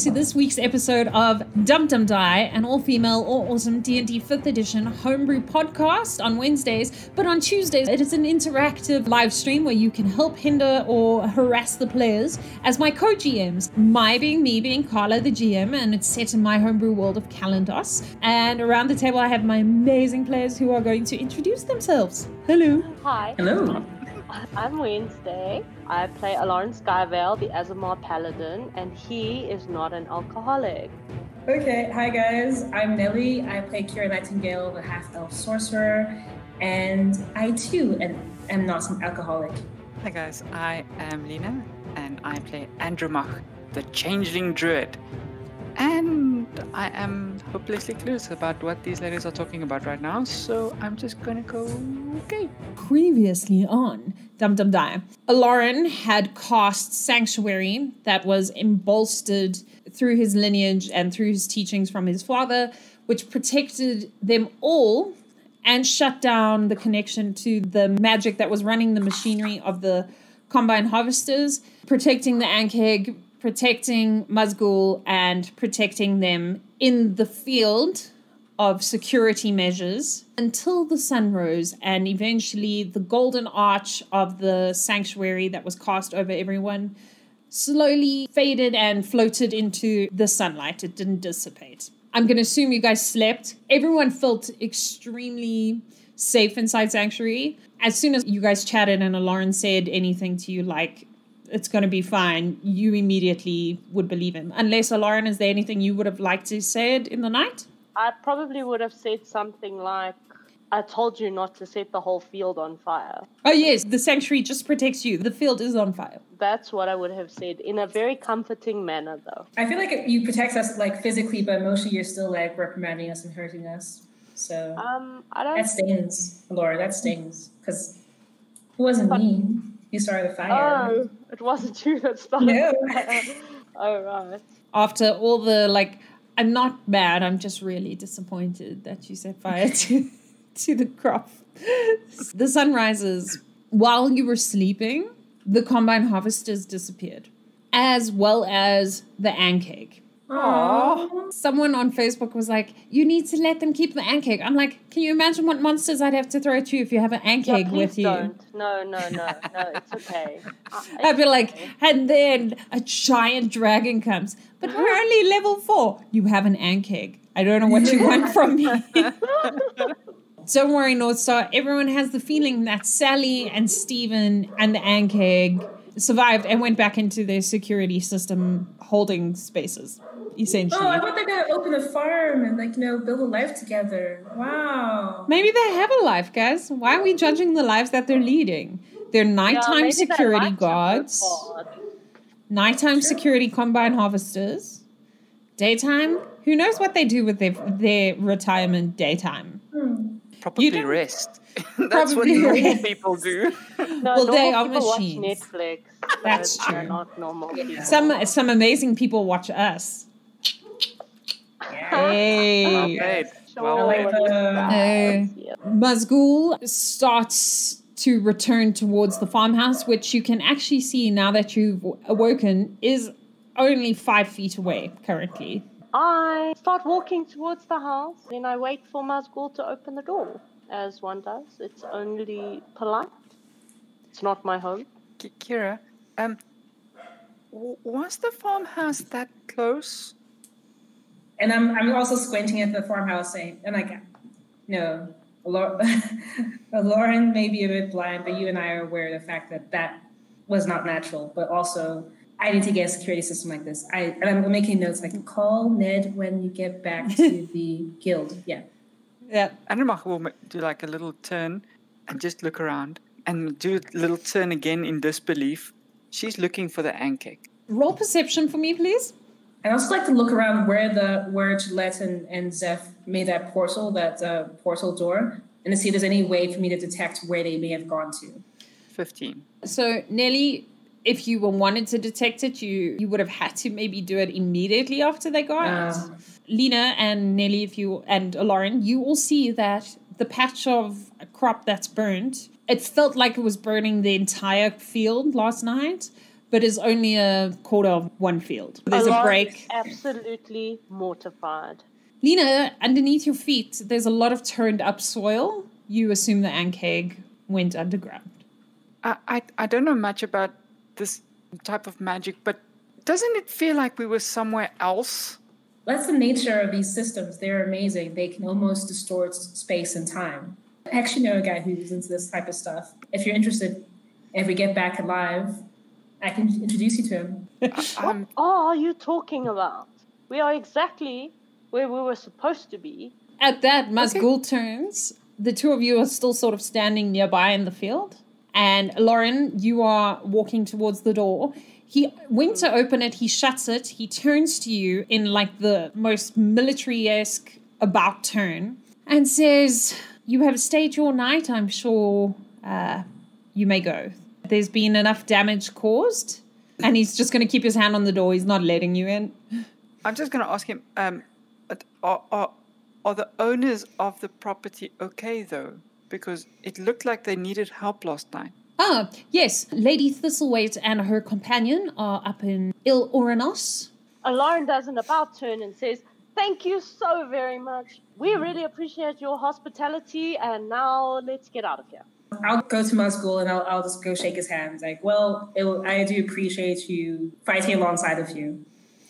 welcome to this week's episode of Dum Dum Die, an all-female, all-awesome D&D 5th edition homebrew podcast on Wednesdays, but on Tuesdays it is an interactive live stream where you can help hinder or harass the players as my co-GMs, my being me being Carla the GM, and it's set in my homebrew world of Kalandos. And around the table I have my amazing players who are going to introduce themselves. Hello. Hi. Hello. I'm Wednesday. I play Aloran Skyvale, the Aasimar Paladin, and he is not an alcoholic. Okay, hi guys. I'm Nelly. I play Kira Nightingale, the half elf sorcerer, and I too am, am not an alcoholic. Hi guys, I am Lena and I play Andromach, the changeling druid. And I am hopelessly clueless about what these ladies are talking about right now, so I'm just gonna go okay. Previously on Dum Dum Die, Aloran had cast Sanctuary that was embolstered through his lineage and through his teachings from his father, which protected them all and shut down the connection to the magic that was running the machinery of the combine harvesters, protecting the Ankheg, protecting Mazgul, and protecting them in the field of security measures until the sun rose and eventually the golden arch of the sanctuary that was cast over everyone slowly faded and floated into the sunlight. It didn't dissipate. I'm going to assume you guys slept. Everyone felt extremely safe inside Sanctuary. As soon as you guys chatted and Lauren said anything to you like, it's going to be fine, you immediately would believe him. Unless, Lauren, is there anything you would have liked to say it in the night? I probably would have said something like, I told you not to set the whole field on fire. Oh, yes, the sanctuary just protects you. The field is on fire. That's what I would have said in a very comforting manner, though. I feel like you protect us like physically, but emotionally you're still like reprimanding us and hurting us. So Um, I don't. that stings, Laura. That stings because it wasn't me. You started the fire. Oh, it wasn't you that started. No. oh right. After all the, like, I'm not mad, I'm just really disappointed that you set fire to, to the crop. The sun rises. While you were sleeping, the combine harvesters disappeared, as well as the ankheg. Aww. Someone on Facebook was like, "You need to let them keep the ankheg." I'm like, "Can you imagine what monsters I'd have to throw at you if you have an Yeah, ankheg please with you?" don't. No, no, no, no. It's okay. I'd be like, okay. and then a giant dragon comes, but we're only level four. You have an ankheg. I don't know what you want from me. don't worry, North Star. Everyone has the feeling that Sally and Steven and the ankheg survived and went back into their security system holding spaces, essentially. Oh, I thought they're gonna open a farm and like you know build a life together. Wow. Maybe they have a life, guys. Why are we judging the lives that they're leading? They're nighttime maybe security like to guards. work hard. nighttime security combine harvesters daytime who knows what they do with their their retirement daytime hmm. Probably rest. That's what Probably normal rest. people do. No, Well, they are people machines. watch Netflix. That's true. Not normal people. some some amazing people watch us hey Okay. Sure. Well, I like the- Hey. Yeah. Mazgul starts to return towards the farmhouse which you can actually see now that you've awoken is only five feet away currently I start walking towards the house, then I wait for Mazgul to open the door, as one does. It's only polite. It's not my home. Ki- Kira, um, w- was the farmhouse that close? And I'm I'm also squinting at the farmhouse saying, and like, no, Lauren may be a bit blind, but you and I are aware of the fact that that was not natural. But also, I need to get a security system like this. I and I'm making notes like call Ned when you get back to the guild. Yeah. yeah Andromach will do like a little turn and just look around and do a little turn again in disbelief. She's looking for the ankheg. roll perception for me please I'd also like to look around where the where Gillette and, and Zeph made that portal, that uh, portal door, and to see if there's any way for me to detect where they may have gone to. 15. So Nelly, if you were wanted to detect it, you you would have had to maybe do it immediately after they got it. Ah. Lena and Nelly, if you and Lauren, you all see that the patch of crop that's burnt, it felt like it was burning the entire field last night, but is only a quarter of one field. There's a Alarm break. absolutely mortified. Lena, underneath your feet, there's a lot of turned up soil. You assume the Ankheg went underground. I, I, I don't know much about this type of magic, but doesn't it feel like we were somewhere else? That's the nature of these systems. They're amazing. They can almost distort space and time. I actually know a guy who's into this type of stuff. If you're interested, if we get back alive, I can introduce you to him. Um, What are you talking about? We are exactly where we were supposed to be. At that, Mazgul turns. The two of you are still sort of standing nearby in the field. And Lauren, you are walking towards the door. He went to open it, he shuts it, he turns to you in like the most military esque about turn and says, You have stayed your night, I'm sure uh, you may go. There's been enough damage caused. And he's just going to keep his hand on the door. He's not letting you in. I'm just going to ask him um, are, are, are the owners of the property okay, though? Because it looked like they needed help last night. Ah, yes. Lady Thistlewaite and her companion are up in Il Oranos. Lauren does an about turn and says, Thank you so very much. We really appreciate your hospitality, and now let's get out of here. I'll go to Mazgul and I'll, I'll just go shake his hand. Like, well, will- I do appreciate you fighting alongside of you,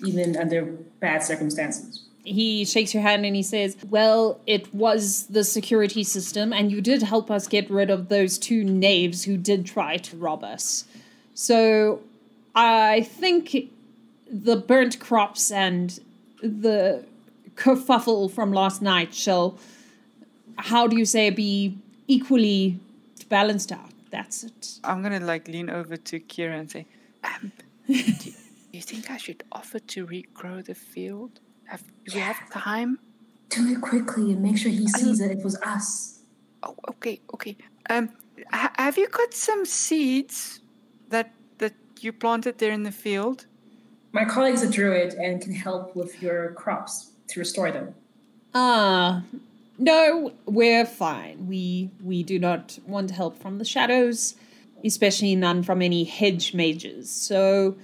even under bad circumstances. He shakes your hand and he says, Well, it was the security system, and you did help us get rid of those two knaves who did try to rob us. So I think the burnt crops and the kerfuffle from last night shall, how do you say, be equally balanced out. That's it. I'm going to like lean over to Kira and say, um, do you, do you think I should offer to regrow the field? Have, do we have time? Do it quickly and make sure he sees that it was us. Oh, okay, okay. Um, ha- have you got some seeds that that you planted there in the field? My colleague's a druid and can help with your crops to restore them. Ah, no, we're fine. We we do not want help from the shadows, especially none from any hedge mages. So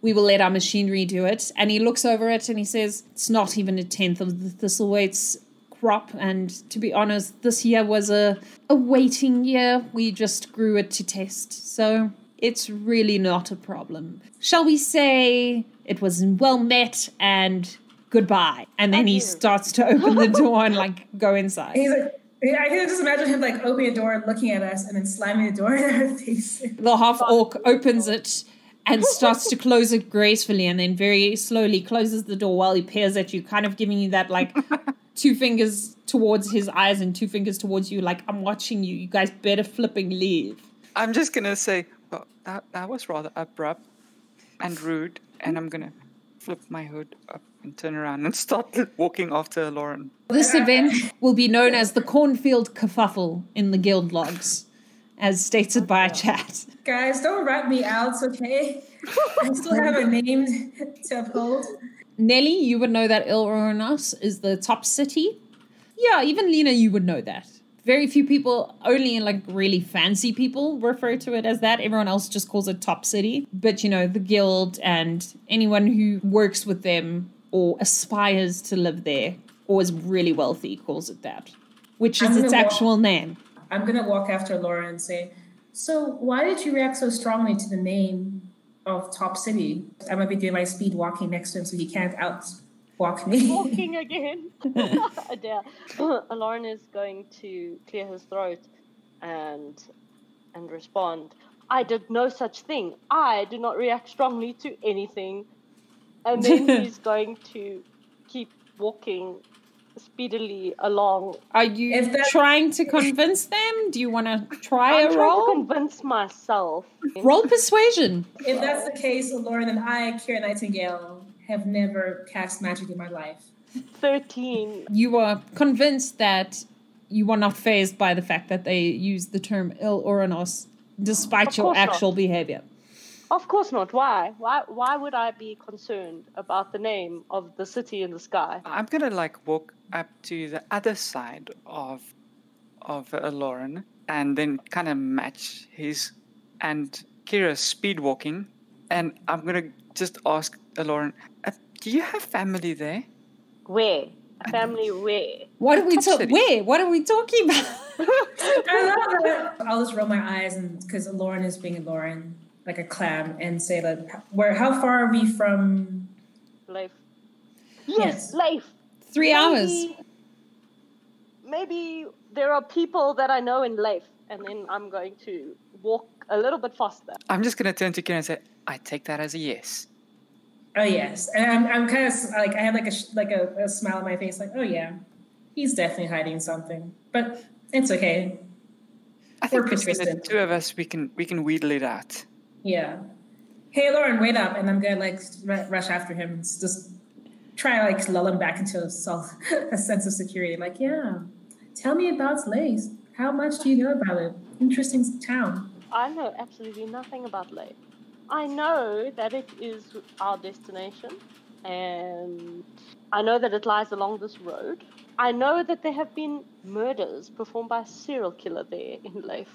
we will let our machinery do it. And he looks over it and he says, "It's not even a tenth of the Thistlewaite's crop. And to be honest, this year was a a waiting year. We just grew it to test, so." It's really not a problem. Shall we say it was well met and goodbye? And then he starts to open the door and like go inside. He's like, I can just imagine him like opening a door, looking at us, and then slamming the door in our face. The half orc opens it and starts to close it gracefully and then very slowly closes the door while he peers at you, kind of giving you that like two fingers towards his eyes and two fingers towards you, like, I'm watching you. You guys better flipping leave. I'm just gonna say, well, that that was rather abrupt and rude, and I'm gonna flip my hood up and turn around and start walking after Lauren. This event will be known as the Cornfield Kerfuffle in the guild logs, as stated by oh. chat. Guys, don't rat me out, okay? I still have a name to uphold. Nelly, you would know that Il is the top city. Yeah, even Lena, you would know that. Very few people, only like really fancy people, refer to it as that. Everyone else just calls it top city. But you know, the guild and anyone who works with them or aspires to live there or is really wealthy calls it that, which is its walk- actual name. I'm gonna walk after Laura and say, "So, why did you react so strongly to the name of Top City?" I might be doing my speed walking next to him, so he can't outwalk me. Walking again. Adele. Lauren is going to clear his throat and and respond. I did no such thing. I do not react strongly to anything. And then he's going to keep walking speedily along. Are you that- trying to convince them? Do you want to try I'm a trying to roll? convince myself. Roll persuasion. if that's the case, Lauren then I, Kira Nightingale, have never cast magic in my life. 13. you are convinced that you are not phased by the fact that they use the term il oranos despite Of your course not. actual behavior. Of course not. Why? Why? Why would I be concerned about the name of the city in the sky? I'm gonna like walk up to the other side of of uh, Lauren and then kind of match his and Kira's speed walking and I'm gonna just ask uh, Lauren, uh, do you have family there? Where? A family where? What are we talking? Where? What are we talking about? I love it. I'll just roll my eyes and because Lauren is being Lauren, like a clam, and say that where how far are we from Leif. Yes. Yes, Leif. Three hours. Maybe- Maybe there are people that I know in Leif, and then I'm going to walk a little bit faster. I'm just gonna turn to Kira and say, I take that as a yes. Oh yes, and I'm, I'm kind of like I have like a like a, a smile on my face, like oh yeah, he's definitely hiding something, but it's okay. I We're think between the persistent. two of us, we can we can wheedle it out. Yeah. Hey Lauren, wait up, and I'm gonna like r- rush after him, and just try like lull him back into a, self, a sense of security. Like yeah, tell me about Slays. How much do you know about it? Interesting town. I know absolutely nothing about Leif. I know that it is our destination, and I know that it lies along this road. I know that there have been murders performed by a serial killer there in Leif.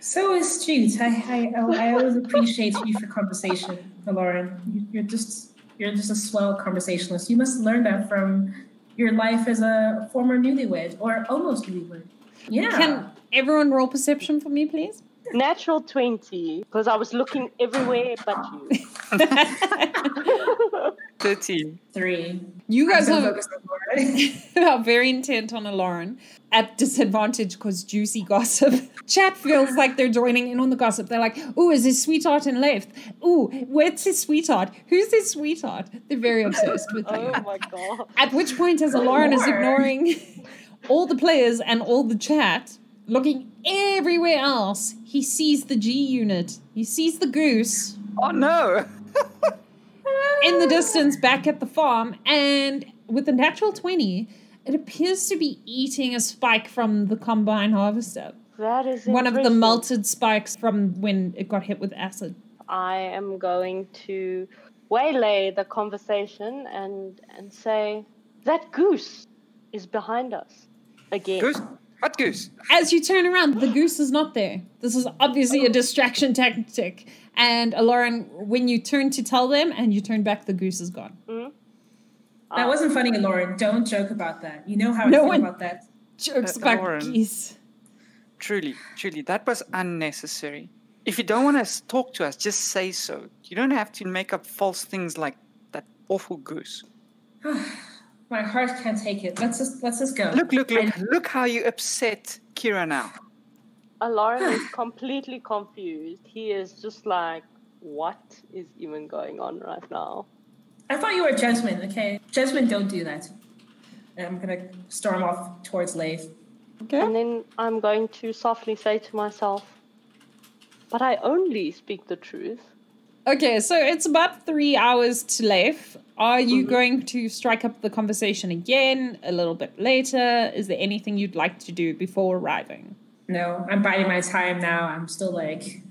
So astute. I I, I always appreciate you for conversation, Lauren. You- You're just you're just a swell conversationalist. You must learn that from your life as a former newlywed or almost newlywed. Yeah. Can everyone roll perception for me, please? Natural 20, because I was looking everywhere but you. Thirteen. Three. You guys I'm are, focused on Lauren. are very intent on a Lauren at disadvantage because juicy gossip. Chat feels like they're joining in on the gossip. They're like, "Ooh, is his sweetheart in Leif? Ooh, where's his sweetheart? Who's his sweetheart?" They're very obsessed with you. Oh my god. At which point, as Lauren is ignoring all the players and all the chat, looking everywhere else, he sees the G unit. He sees the goose Oh no! in the distance back at the farm, and with a natural 20, it appears to be eating a spike from the combine harvester. That is One of the melted spikes from when it got hit with acid. I am going to waylay the conversation and and say that goose is behind us again. Goose? What goose? As you turn around, the goose is not there. This is obviously a distraction tactic. And Lauren, when you turn to tell them and you turn back, the goose is gone. that wasn't funny, Lauren. Don't joke about that. You know how I No feel one- about that. Jokes Uh, about Lauren. geese. Truly, truly, that was unnecessary. If you don't want to talk to us, just say so. You don't have to make up false things like that awful goose. My heart can't take it. Let's just let's just go. Look, look, look, look how you upset Kira now. Lauren is completely confused. He is just like, what is even going on right now? I thought you were a gentleman, okay? Gentlemen don't do that. And I'm gonna storm off towards Leif. Okay. And then I'm going to softly say to myself, but I only speak the truth. Okay, so it's about three hours to Leif. Are you mm-hmm. going to strike up the conversation again a little bit later? Is there anything you'd like to do before arriving? No, I'm biding my time now. I'm still like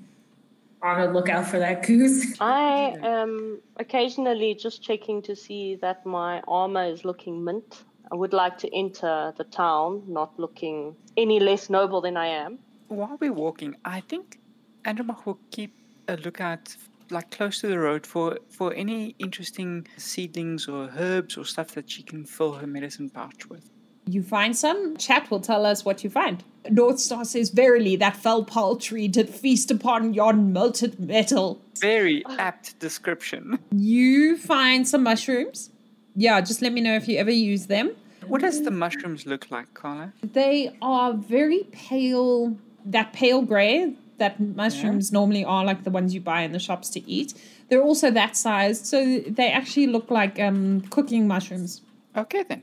on the lookout for that goose. I am occasionally just checking to see that my armor is looking mint. I would like to enter the town not looking any less noble than I am. While we're walking, I think Andromach will keep a lookout like close to the road for, for any interesting seedlings or herbs or stuff that she can fill her medicine pouch with. You find some? Chat will tell us what you find. North Star says, Verily, that fell paltry did feast upon yon melted metal. Very apt description. You find some mushrooms. Yeah, just let me know if you ever use them. What does the mushrooms look like, Carla? They are very pale, that pale gray that mushrooms normally are like the ones you buy in the shops to eat. They're also that size, so they actually look like um, cooking mushrooms. Okay then.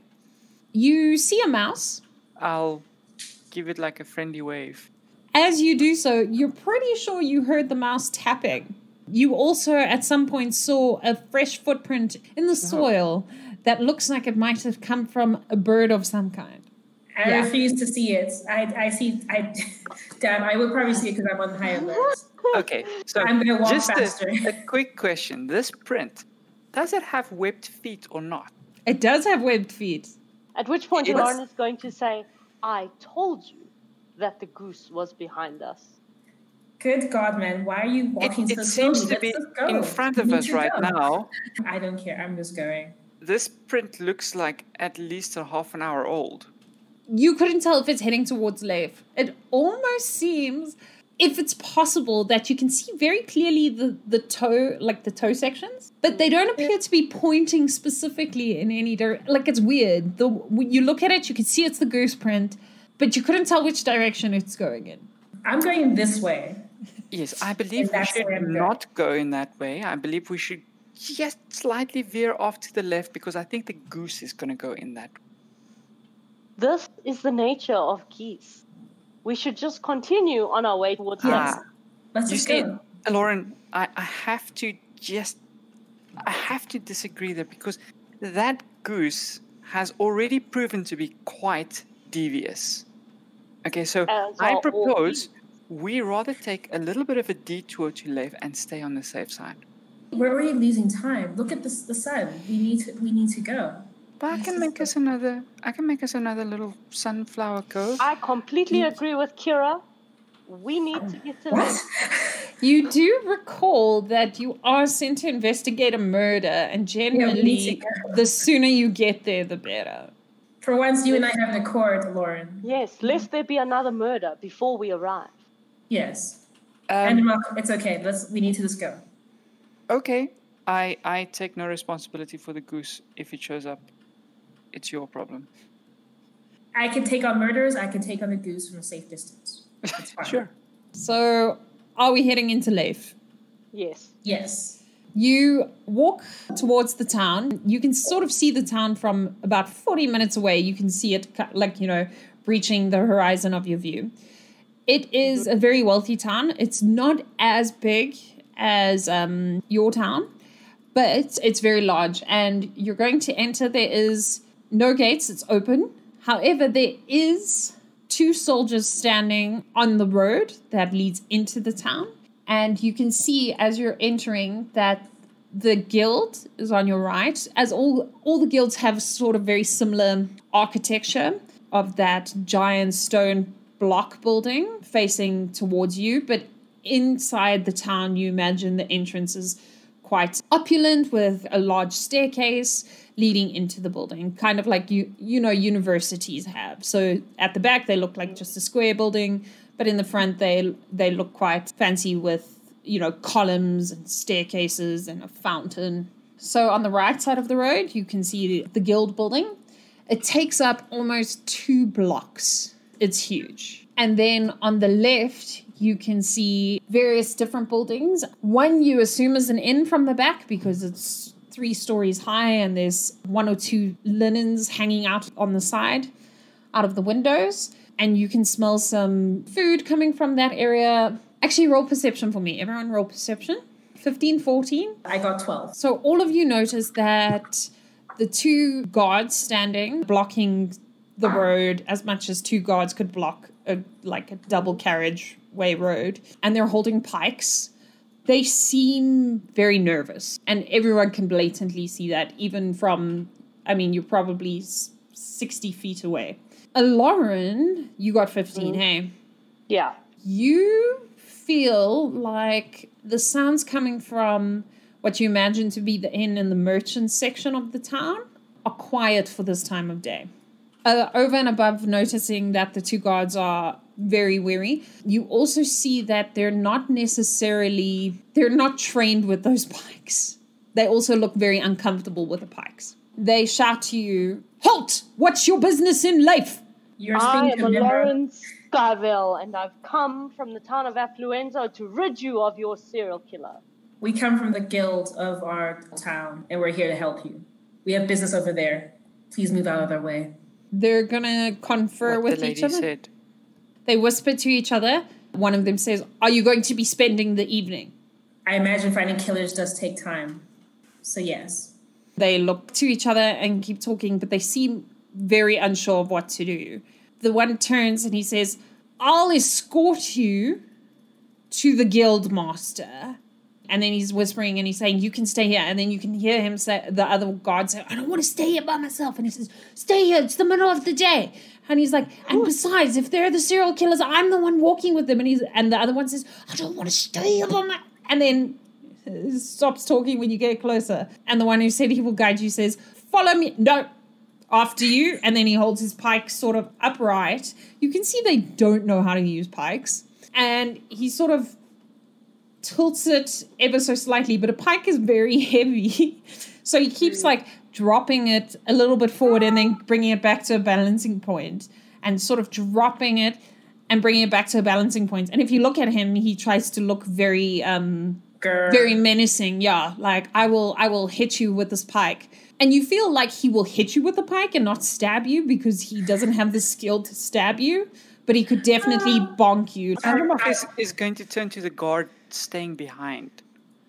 You see a mouse. I'll give it like a friendly wave. As you do so, you're pretty sure you heard the mouse tapping. You also, at some point, saw a fresh footprint in the soil that looks like it might have come from a bird of some kind. I Yeah. refuse to see it. I, I see. I, damn, I will probably see it because I'm on high alert. Okay, so I'm gonna walk just faster. A, a quick question. This print, does it have webbed feet or not? It does have webbed feet. At which point, It's- Lauren is going to say, I told you that the goose was behind us. Good God, man, why are you It, walking it so seems slowly? to be Let's just in front of us right go. now. I don't care. I'm just going. This print looks like at least a half an hour old. You couldn't tell if it's heading towards Leif. It almost seems, if it's possible, that you can see very clearly the, the toe, like the toe sections, but they don't appear to be pointing specifically in any direction. Like it's weird. The when you look at it, you can see it's the goose print, but you couldn't tell which direction it's going in. I'm going this way. Yes, I believe we should where I'm going. not go in that way. I believe we should just slightly veer off to the left because I think the goose is going to go in that. This is the nature of geese. We should just continue on our way towards Yes. them. Ah, Let's you just see, go. Lauren, I, I have to just, I have to disagree there because that goose has already proven to be quite devious. Okay, so As I propose we rather take a little bit of a detour to left and stay on the safe side. We're already losing time. Look at this, the sun. We need to. We need to go. But I can make go. us another. I can make us another little sunflower cove. I completely agree with Kira. We need to get to What? them. You do recall that you are sent to investigate a murder, and generally, go. the sooner you get there, the better. For once, you and I have an accord, Lauren. Yes, lest there be another murder before we arrive. Yes. Um, and Mark, it's okay. Let's. We need to just go. okay, I I take no responsibility for the goose if it shows up. It's your problem. I can take on murderers. I can take on the goose from a safe distance. It's fine. Sure. So, are we heading into Leif? Yes. Yes. You walk towards the town. You can sort of see the town from about 40 minutes away. You can see it like, you know, breaching the horizon of your view. It is a very wealthy town. It's not as big as um, your town, but it's, it's very large. And you're going to enter. There is no gates, it's open. However, there is two soldiers standing on the road that leads into the town. And you can see as you're entering that the guild is on your right, as all all the guilds have sort of very similar architecture of that giant stone block building facing towards you, but inside the town you imagine the entrance is quite opulent with a large staircase leading into the building kind of like you you know universities have. So at the back they look like just a square building but in the front they they look quite fancy with you know columns and staircases and a fountain. So on the right side of the road you can see the guild building. It takes up almost two blocks. It's huge. And then on the left you can see various different buildings. One you assume is an inn from the back because it's three stories high and there's one or two linens hanging out on the side out of the windows. And you can smell some food coming from that area. Actually, roll perception for me. Everyone roll perception. 15, 14. I got twelve. So all of you notice that the two guards standing blocking the road as much as two guards could block a like a double carriageway road and they're holding pikes they seem very nervous and everyone can blatantly see that even from i mean you're probably 60 feet away uh, lauren you got 15 hey Yeah. you feel like the sounds coming from what you imagine to be the inn and the merchant section of the town are quiet for this time of day. Uh, over and above noticing that the two guards are very weary, you also see that they're not necessarily they're not trained with those pikes. They also look very uncomfortable with the pikes. They shout to you, "Halt! What's your business in Leif?" You're I am to a member. Lawrence Skyville, and I've come from the town of Affluenza to rid you of your serial killer. We come from the guild of our town, and we're here to help you. We have business over there. Please move out of our way. They're gonna confer what with the lady each other. said. They whisper to each other. One of them says, Are you going to be spending the evening? I imagine finding killers does take time. So yes. They look to each other and keep talking, but they seem very unsure of what to do. The one turns and he says, I'll escort you to the guild master. And then he's whispering and he's saying, "You can stay here," and then you can hear him say, the other guard say, "I don't want to stay here by myself," and he says, "Stay here. It's the middle of the day." And he's like, and besides, if they're the serial killers, I'm the one walking with them. And he's and the other one says, I don't want to stay here by my and then stops talking when you get closer. And the one who said he will guide you says, Follow me. No, after you. And then he holds his pike sort of upright. You can see they don't know how to use pikes. And he sort of tilts it ever so slightly, but a pike is very heavy. so he keeps like dropping it a little bit forward and then bringing it back to a balancing point and sort of dropping it and bringing it back to a balancing point. And if you look at him, he tries to look very um Grr. very menacing. Yeah, like I will I will hit you with this pike. And you feel like he will hit you with the pike and not stab you because he doesn't have the skill to stab you, but he could definitely bonk you. Andromach is, is going to turn to the guard staying behind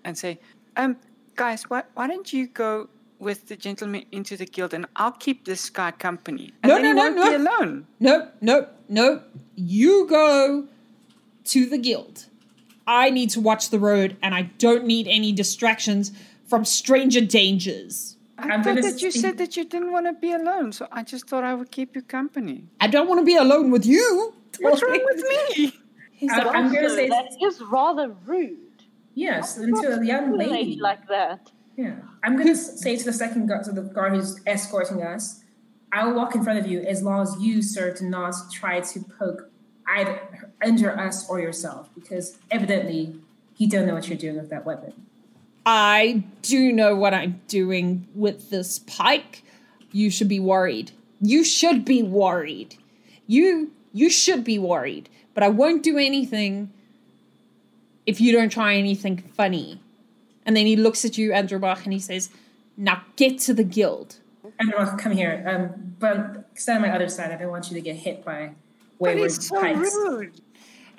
and say, um, guys, why, why don't you go with the gentleman into the guild and I'll keep this guy company. And No, then no, no, won't be no. alone. Nope, nope, nope. You go to the guild. I need to watch the road and I don't need any distractions from stranger dangers. I I'm thought that you said that you didn't want to be alone, so I just thought I would keep you company. I don't want to be alone with you. What's wrong with me? He's I'm- I'm gonna Also, say- that is rather rude. Yes, Not into a young to a lady. like that. Yeah, I'm gonna say to the second guard, to the guard who's escorting us, I will walk in front of you as long as you, sir, do not try to poke either injure us or yourself, because evidently you don't know what you're doing with that weapon. I do know what I'm doing with this pike. You should be worried. You should be worried. You you should be worried. But I won't do anything if you don't try anything funny. And then he looks at you, Andromach, and he says, Now get to the guild. And well, come here, um, but stand on my other side. I don't want you to get hit by wayward it's so pikes. rude.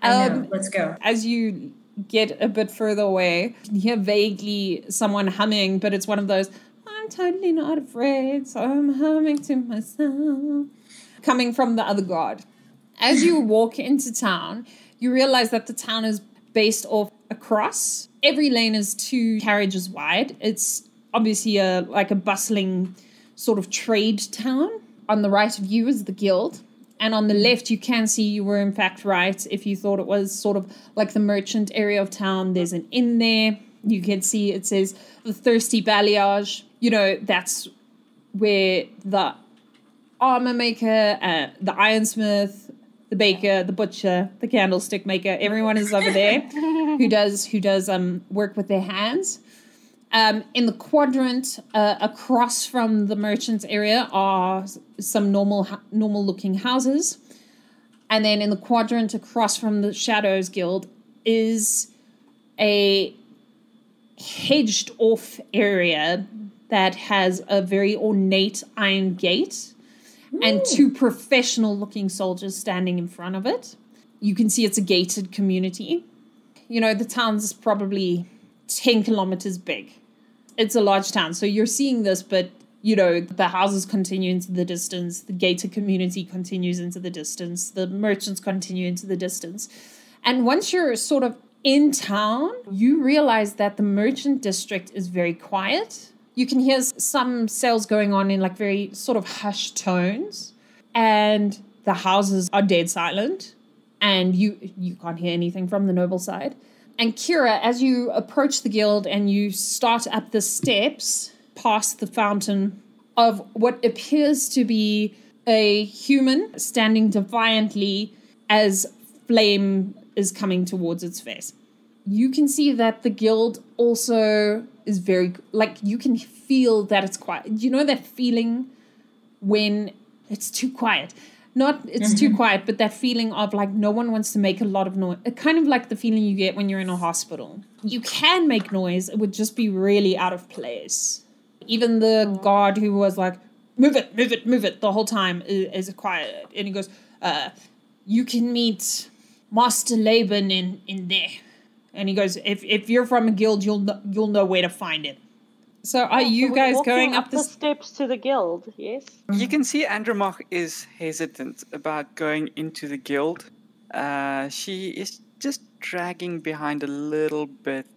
Um, Let's go. as you get a bit further away, you can hear vaguely someone humming, but it's one of those, I'm totally not afraid, so I'm humming to myself, coming from the other guard. As you walk into town, you realize that the town is based off a cross. Every lane is two carriages wide. It's obviously a like a bustling sort of trade town. On the right of you is the guild. And on the left, you can see you were in fact right if you thought it was sort of like the merchant area of town. There's an inn there. You can see it says the Thirsty Balayage. You know, that's where the armor maker, uh, the ironsmith, the baker, the butcher, the candlestick maker, everyone is over there who does who does um work with their hands. Um, in the quadrant uh, across from the merchants area are some normal normal looking houses, and then in the quadrant across from the Shadows Guild is a hedged off area that has a very ornate iron gate and two professional looking soldiers standing in front of it. You can see it's a gated community. You know, the town's probably 10 kilometers big. It's a large town. So you're seeing this, but you know, the houses continue into the distance, the gated community continues into the distance, the merchants continue into the distance. And once you're sort of in town, you realize that the merchant district is very quiet. You can hear some sales going on in like very sort of hushed tones, and the houses are dead silent, and you you can't hear anything from the noble side. And Kira, as you approach the guild and you start up the steps past the fountain of what appears to be a human standing defiantly as flame is coming towards its face. You can see that the guild also is very like you can feel that it's quiet. You know that feeling when it's too quiet. Not it's too quiet, but that feeling of like no one wants to make a lot of noise. Kind of like the feeling you get when you're in a hospital. You can make noise, it would just be really out of place. Even the guard who was like, move it, move it, move it the whole time is, is quiet. And he goes, uh, you can meet Master Laban in, in there. And he goes, if, if you're from a guild, you'll know, you'll know where to find it. So are So you we're guys going up the this? steps to the guild? Yes. You can see Andromach is hesitant about going into the guild. Uh, she is just dragging behind a little bit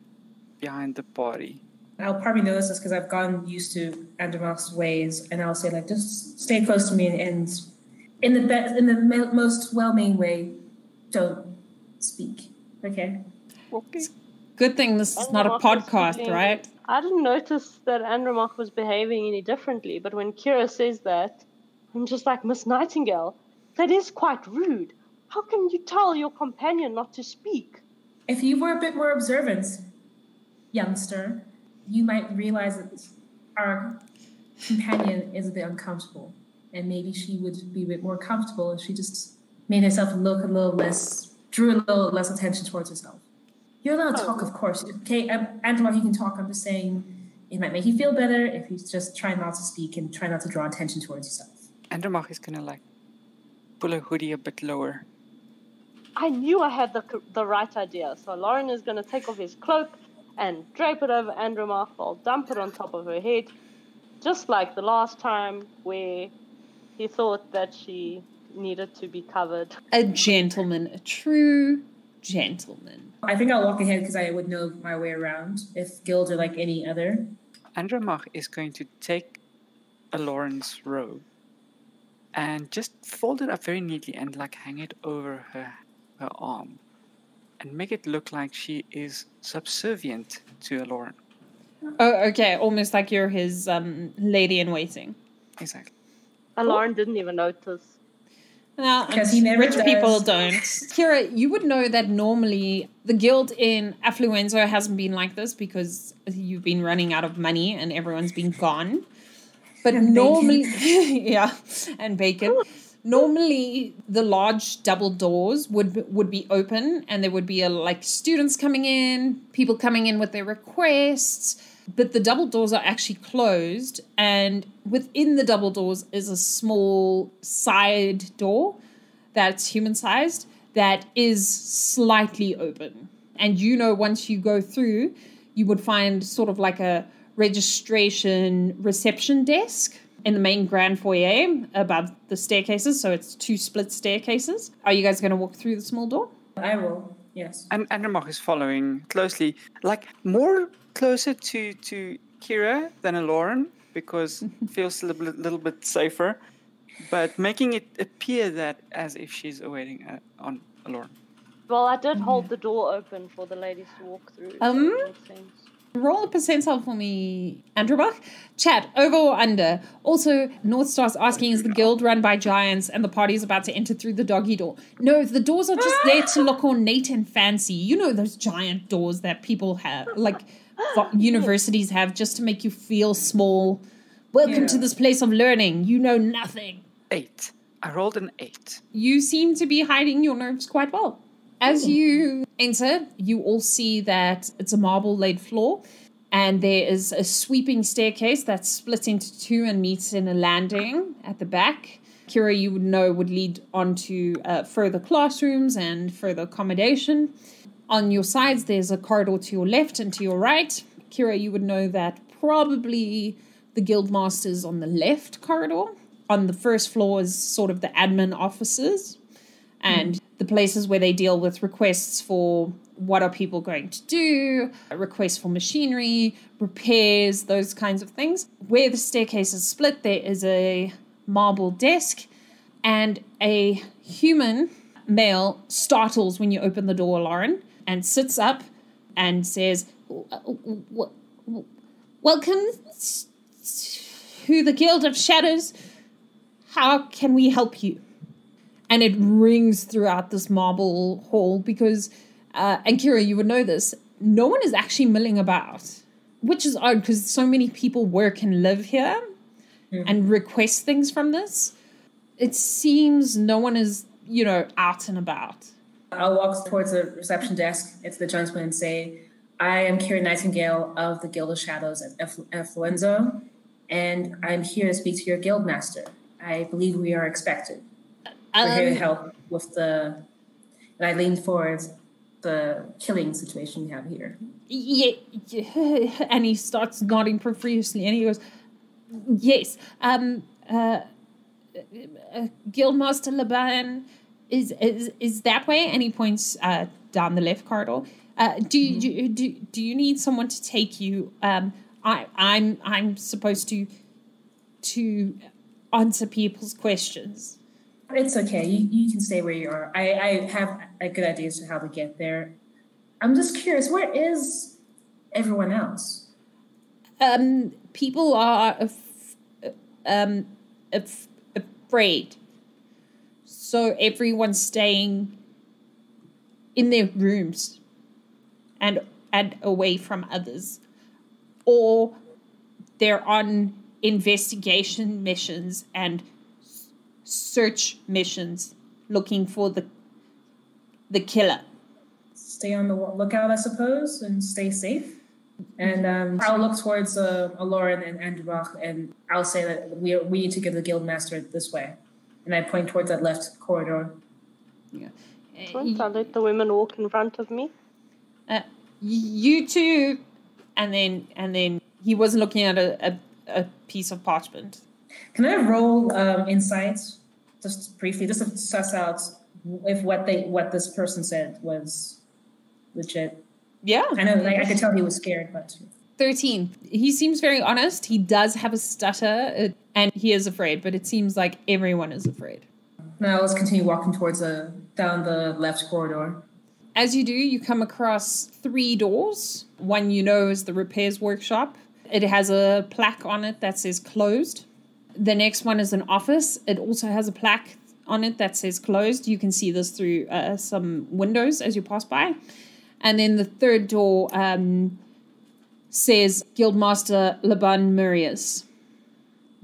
behind the party. I'll probably notice this because I've gotten used to Andromach's ways, and I'll say like, just stay close to me, and in the best, in the me- most well-meaning way, don't speak. Okay. Okay. Good thing this is not a podcast, feeling- right? I didn't notice that Andromach was behaving any differently, but when Kira says that, I'm just like, Miss Nightingale, that is quite rude. How can you tell your companion not to speak? If you were a bit more observant, youngster, you might realize that our companion is a bit uncomfortable, and maybe she would be a bit more comfortable if she just made herself look a little less, drew a little less attention towards herself. You're allowed to talk, of course. Okay, um, Angela, you can talk. I'm just saying it might make you feel better if you just try not to speak and try not to draw attention towards yourself. Andromach is gonna like pull her hoodie a bit lower. I knew I had the, the right idea. So Lauren is going to take off his cloak and drape it over Andromach. I'll dump it on top of her head, just like the last time where he thought that she needed to be covered. A gentleman, a true gentleman. I think I'll walk ahead because I would know my way around if guilds are like any other. Andromach is going to take a Lauren's robe and just fold it up very neatly and like hang it over her her arm and make it look like she is subservient to a Lauren. Oh, okay, almost like you're his um, lady in waiting. Exactly. And Lauren didn't even notice. Now, Because he never rich does. people don't. Kira, you would know that normally the guild in Affluenza hasn't been like this because you've been running out of money and everyone's been gone. But And normally, yeah, and bacon. Normally, the large double doors would would be open, and there would be a, like students coming in, people coming in with their requests. But the double doors are actually closed, and within the double doors is a small side door that's human sized that is slightly open. And you know, once you go through, you would find sort of like a registration reception desk in the main grand foyer above the staircases. So it's two split staircases. Are you guys going to walk through the small door? I will, yes. And Andromach is following closely, like more closer to to Kira than a Lauren because it feels a little, bit- little bit safer, but making it appear that as if she's awaiting a, on a Lauren. Well, I did hold the door open for the ladies to walk through. Um, it. Roll a percentile for me, Andromach. Chat, over or under. Also, North Star's asking, is the guild run by giants and the party is about to enter through the doggy door? No, the doors are just there to look ornate and fancy. You know those giant doors that people have, like vo- universities have, just to make you feel small. Welcome to this place of learning. You know nothing. Eight. I rolled an eight. you seem to be hiding your nerves quite well. As you enter, you all see that it's a marble laid floor, and there is a sweeping staircase that's split into two and meets in a landing at the back. Kira, you would know, would lead on to uh, further classrooms and further accommodation. On your sides, there's a corridor to your left and to your right. Kira, you would know that probably the guild masters on the left corridor. On the first floor is sort of the admin offices and the places where they deal with requests for what are people going to do, requests for machinery, repairs, those kinds of things. Where the staircase is split, there is a marble desk and a human male startles when you open the door, Lauren, and sits up and says, "W- w- w- Welcome to the Guild of Shadows. How can we help you? And it rings throughout this marble hall because, uh, and Kira, you would know this, no one is actually milling about, which is odd because so many people work and live here and request things from this. It seems no one is, you know, out and about. I'll walk towards the reception desk. It's the gentleman and say, I am Kira Nightingale of the Guild of Shadows at Efflu- and I'm here to speak to your guild master. I believe we are expected. We're here to Um, help with the. And I lean forward the killing situation we have here. yeah, yeah, and he starts nodding profusely and he goes yes um uh, uh guildmaster laban is is is that way and he points uh down the left corridor Uh, do you do, do you need someone to take you? Um, I I'm I'm supposed to to answer people's questions. It's okay. You, you can stay where you are. I, I have a good idea as to how to get there. I'm just curious, where is everyone else? Um, people are af- um af- afraid, so everyone's staying in their rooms and and away from others, or they're on investigation missions and search missions looking for the the killer. Stay on the lookout, I suppose, and stay safe. And um, I'll look towards uh, Lauren and Andromach, and I'll say that we, we need to get the guild master this way. And I point towards that left corridor. Yeah. Once I let the women walk in front of me. Uh, you two, and then and then he wasn't looking at a, a, a piece of parchment. Can I roll um, insights just briefly, just to suss out if what they what this person said was legit? Yeah, I know, like I could tell he was scared, but 13. He seems very honest. He does have a stutter uh, and he is afraid, but it seems like everyone is afraid. now let's continue walking towards the down the left corridor. As you do, you come across three doors. One you know is the repairs workshop. It has a plaque on it that says closed. The next one is an office. It also has a plaque on it that says closed. You can see this through uh, some windows as you pass by. And then the third door um, says Guildmaster Laban Murias.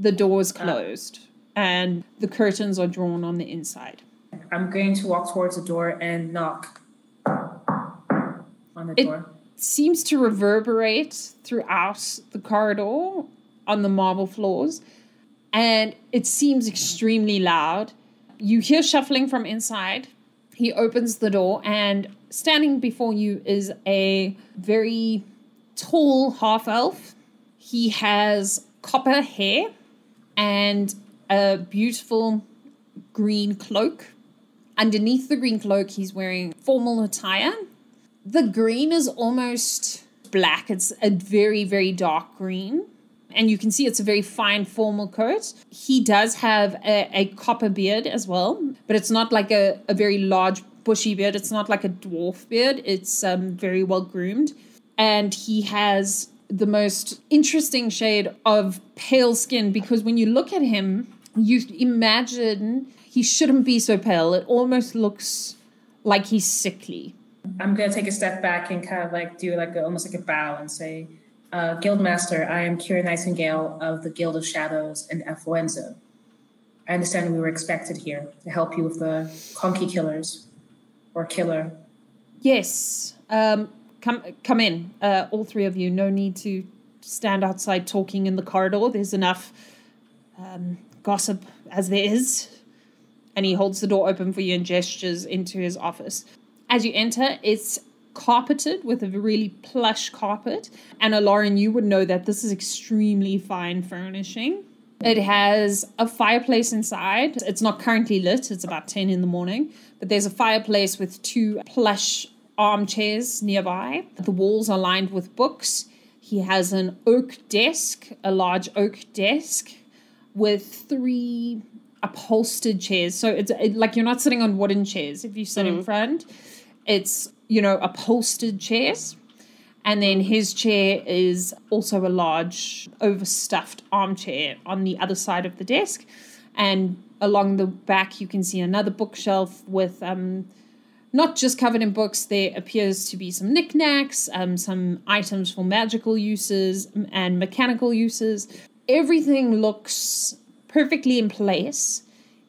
The door is ah. closed and the curtains are drawn on the inside. I'm going to walk towards the door and knock on the door. It- door. seems to reverberate throughout the corridor on the marble floors and it seems extremely loud. You hear shuffling from inside. He opens the door and standing before you is a very tall half elf. He has copper hair and a beautiful green cloak. Underneath the green cloak, he's wearing formal attire the green is almost black. It's a very, very dark green. And you can see it's a very fine formal coat. He does have a, a copper beard as well, but it's not like a, a very large bushy beard. It's not like a dwarf beard. It's um, very well groomed. And he has the most interesting shade of pale skin because when you look at him, you imagine he shouldn't be so pale. It almost looks like he's sickly. I'm gonna take a step back and kind of like do like a, almost like a bow and say, uh, Guildmaster, I am Kira Nightingale of the Guild of Shadows and Affluenza. I understand we were expected here to help you with the conky killers or killer. Yes. Um, come come in, uh, all three of you. No need to stand outside talking in the corridor. There's enough um, gossip as there is. And he holds the door open for you and gestures into his office. As you enter, it's carpeted with a really plush carpet. And Lauren, you would know that this is extremely fine furnishing. It has a fireplace inside. It's not currently lit, it's about 10 in the morning, but there's a fireplace with two plush armchairs nearby. The walls are lined with books. He has an oak desk, a large oak desk with three upholstered chairs. So it's it, like you're not sitting on wooden chairs if you sit in front. It's, you know, upholstered chairs. And then his chair is also a large, overstuffed armchair on the other side of the desk. And along the back, you can see another bookshelf with um, not just covered in books, there appears to be some knickknacks, um, some items for magical uses and mechanical uses. Everything looks perfectly in place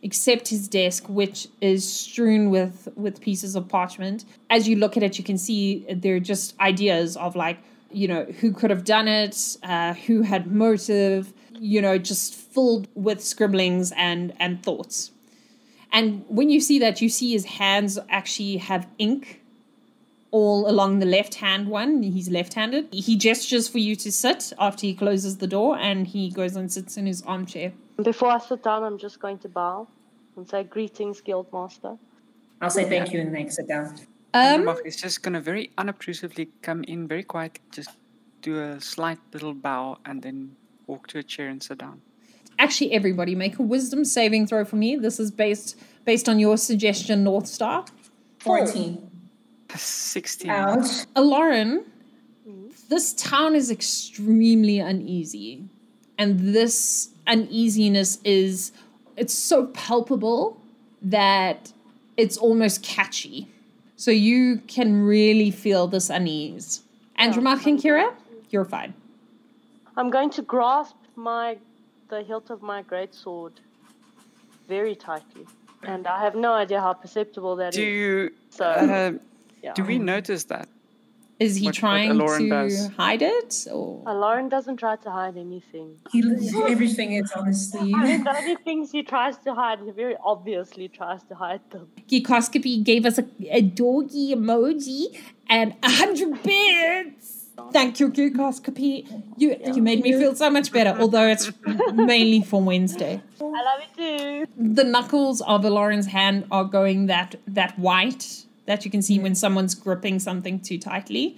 except his desk, which is strewn with with pieces of parchment. As you look at it, you can see they're just ideas of like, you know, who could have done it, uh, who had motive, you know, just filled with scribblings and and thoughts. And when you see that, you see his hands actually have ink all along the left hand one. He's left handed. He gestures for you to sit after he closes the door and he goes and sits in his armchair. Before I sit down, I'm just going to bow and say, Greetings, Guildmaster. I'll say thank you and then sit down. Um, Andromach is just gonna very unobtrusively come in, very quiet, just do a slight little bow, and then walk to a chair and sit down. Actually, everybody make a wisdom saving throw for me. This is based based on your suggestion, North Star. 14. Sixteen. Ouch. Uh, Lauren, this town is extremely uneasy. And this uneasiness is it's so palpable that it's almost catchy. So you can really feel this unease. Andromach oh, and Kira, you're fine. I'm going to grasp my the hilt of my great sword very tightly, and I have no idea how perceptible that is. Do you? So Uh, yeah. do we notice that? Is he What- what trying Aloran to does. hide it? Or Lauren doesn't try to hide anything. He, everything is on his sleeve. I mean, the only things he tries to hide, he very obviously tries to hide them. Geekoscopy gave us a, a doggy emoji and a hundred bits. Thank you, Geekoscopy. You you made me feel so much better, although it's mainly for Wednesday. I love it too. The knuckles of Lauren's hand are going that that white that you can see when someone's gripping something too tightly.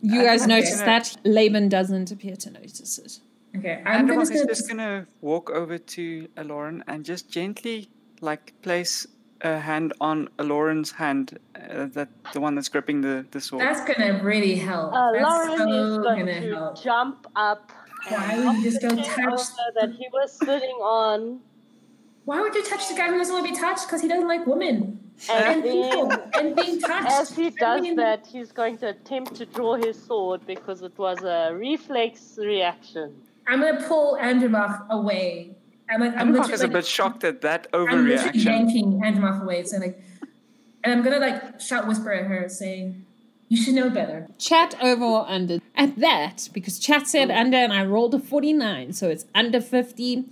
You guys Okay. notice that. Laban doesn't appear to notice it. Okay, I'm gonna is just gonna walk over to Aloran and just gently, like, place a hand on Aloran's hand, uh, that the one that's gripping the, the sword. That's gonna really help. Uh, That's Lauren so is going gonna help. jump up. Why would you just go touch that he was sitting on, Why would you touch the guy who doesn't want to be touched? Because he doesn't like women and and people and being touched. as he I does mean, that, he's going to attempt to draw his sword because it was a reflex reaction. I'm gonna pull Andromach away. I'm like, I'm Andromach is a bit shocked at that overreaction. I'm literally overreaction. yanking Andromach away, saying like, and I'm gonna like shout, whisper at her, saying, "You should know better." Chat over or under. At that, because chat said mm. under and I rolled a 49, so it's under 50.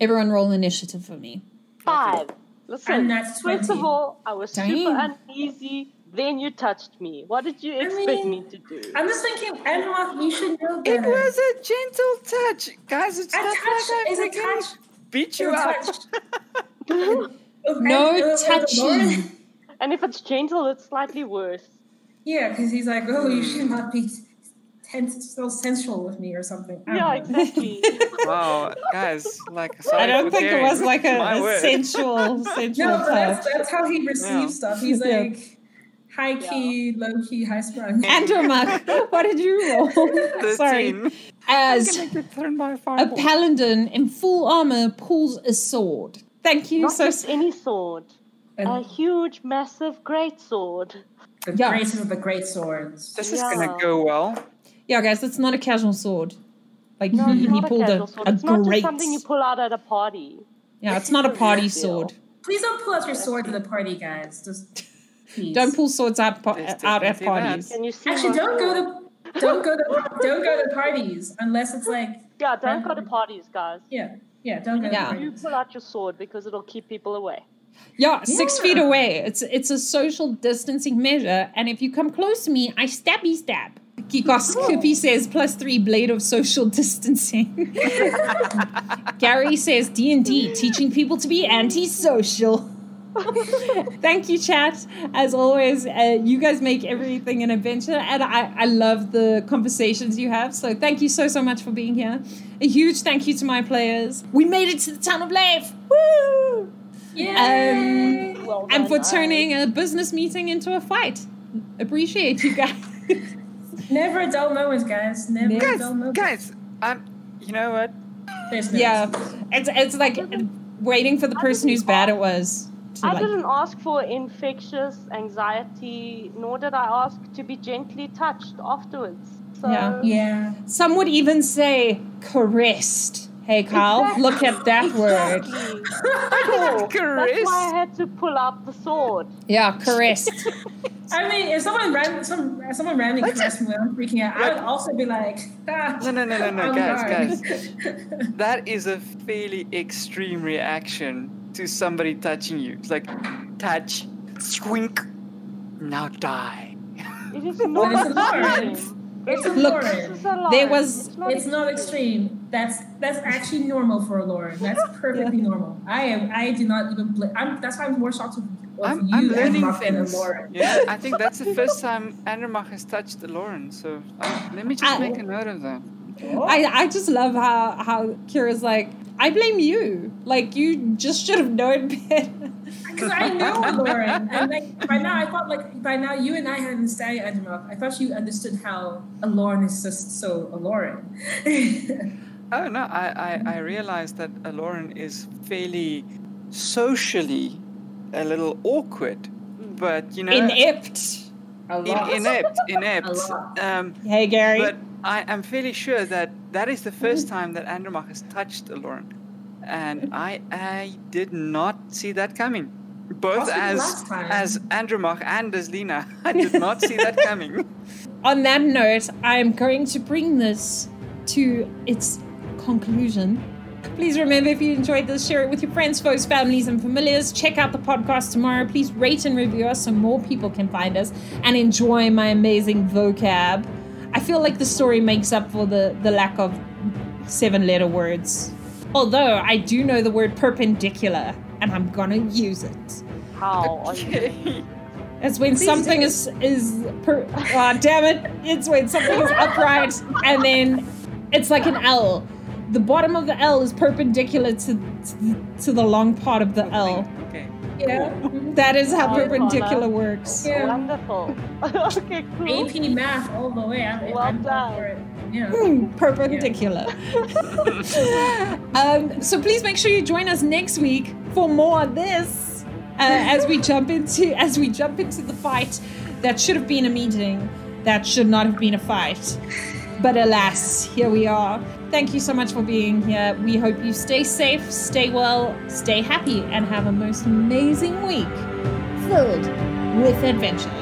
Everyone roll initiative for me. Five. Listen, And that's first of all, I was super Dang. uneasy. Then you touched me. What did you I expect mean, me to do? I'm just thinking, Andromach, you should know It was a gentle touch, guys. It's a not touch like is a freaking touch. beat you up. No touching. And if it's gentle, it's slightly worse. Yeah, because he's like, oh, you should Hmm. not be so sensual with me or something. I don't Yeah, know. exactly. Wow, guys, like I don't for think it was like a, a sensual, sensual No, but touch. that's, that's how he receives Yeah. stuff. He's Yeah. like high key, low key, high sprung. Andromach, what did you roll? Sorry. 13. As I'm gonna get thrown by a a paladin in full armor pulls a sword. Thank you Not so just any sword. A And huge, massive, great sword. the Yeah. greatest of the great swords. This is Yeah. gonna go well. Yeah, guys, it's not a casual sword. Like No, he, it's he not a pulled a, sword. a It's not just something you pull out at a party. yeah, it's not a party sword. Please don't pull out your sword to the party, guys. Just please. Don't pull swords out, po- out at parties. Can you see? Actually, don't go to don't go to don't go to parties unless it's like Yeah, don't go to um, parties, guys. yeah yeah don't go Yeah. to You pull out your sword because it'll keep people away. Yeah, six Yeah. feet away. It's it's a social distancing measure, and if you come close to me, I stabby stab. Kikoscopy says plus three blade of social distancing. Gary says D and D teaching people to be antisocial. Thank you, chat. As always, uh, you guys make everything an adventure, and I, I love the conversations you have. So thank you so so much for being here. A huge thank you to my players. We made it to the town of Leif. Woo! Yay! Um, Well and for turning a business meeting into a fight. Appreciate you guys. Never a dull moment, guys. Never a dull moment. guys, um, you know what? There's no yeah, it's it's like waiting for the person whose bad it was. To I like, didn't ask for infectious anxiety, nor did I ask to be gently touched afterwards. So Yeah. Yeah. some would even say caressed. Hey, Carl, look at that word. Exactly. That's why I had to pull out the sword. Yeah, caressed. I mean, if someone ran, some someone randomly Let's caressed me I'm freaking out, I would also be like, ah, No, no, no, no, no, on guys. That is a fairly extreme reaction to somebody touching you. It's like touch, squink, now die. It is not it's Lauren. extreme. It's a Look, This Lauren. is a lie. There was- It's not It's not extreme. That's that's actually normal for a Lauren. That's perfectly normal. I am. I do not even. Bl- I'm. That's why I'm more shocked with of I'm, you I'm learning Muff and things. Lauren. Yeah, I think that's the first time Andromach has touched the Lauren. So uh, let me just I- make a note of that. I, I just love how how Kira's like, I blame you. Like you just should have known better. Because I know Lauren, and like by now I thought like by now you and I had understand Andrew. I thought you understood how a Lauren is just so a Lauren. Oh no, I, I, I realized that a Lauren is fairly socially a little awkward, but you know, Inept. a in- inept, inept. A lot. Um, Hey Gary. but I am fairly sure that that is the first time that Andromach has touched a Lauren, and I I did not see that coming. Both Also as as Andromach and as Lena, I did not see that coming. On that note, I'm going to bring this to its conclusion. Please remember if you enjoyed this, share it with your friends, foes, families, and familiars. Check out the podcast tomorrow. Please rate and review us so more people can find us and enjoy my amazing vocab. I feel like the story makes up for the, the lack of seven letter words. Although I do know the word perpendicular and I'm gonna use it. How? Okay. It's when Please something do. is is per, ah, damn it! It's when something is upright and then it's like an L. The bottom of the L is perpendicular to to, to the long part of the L. Okay. yeah. That is how Oh, perpendicular Paula. works. Yeah. Wonderful. okay, cool. AP math all the way. I'm, Well I'm done. for it. Yeah. Hmm, perpendicular. um, so please make sure you join us next week for more of this uh, as we jump into as we jump into the fight that should have been a meeting that should not have been a fight. But alas, here we are. Thank you so much for being here. We hope you stay safe, stay well, stay happy, and have a most amazing week filled with adventure.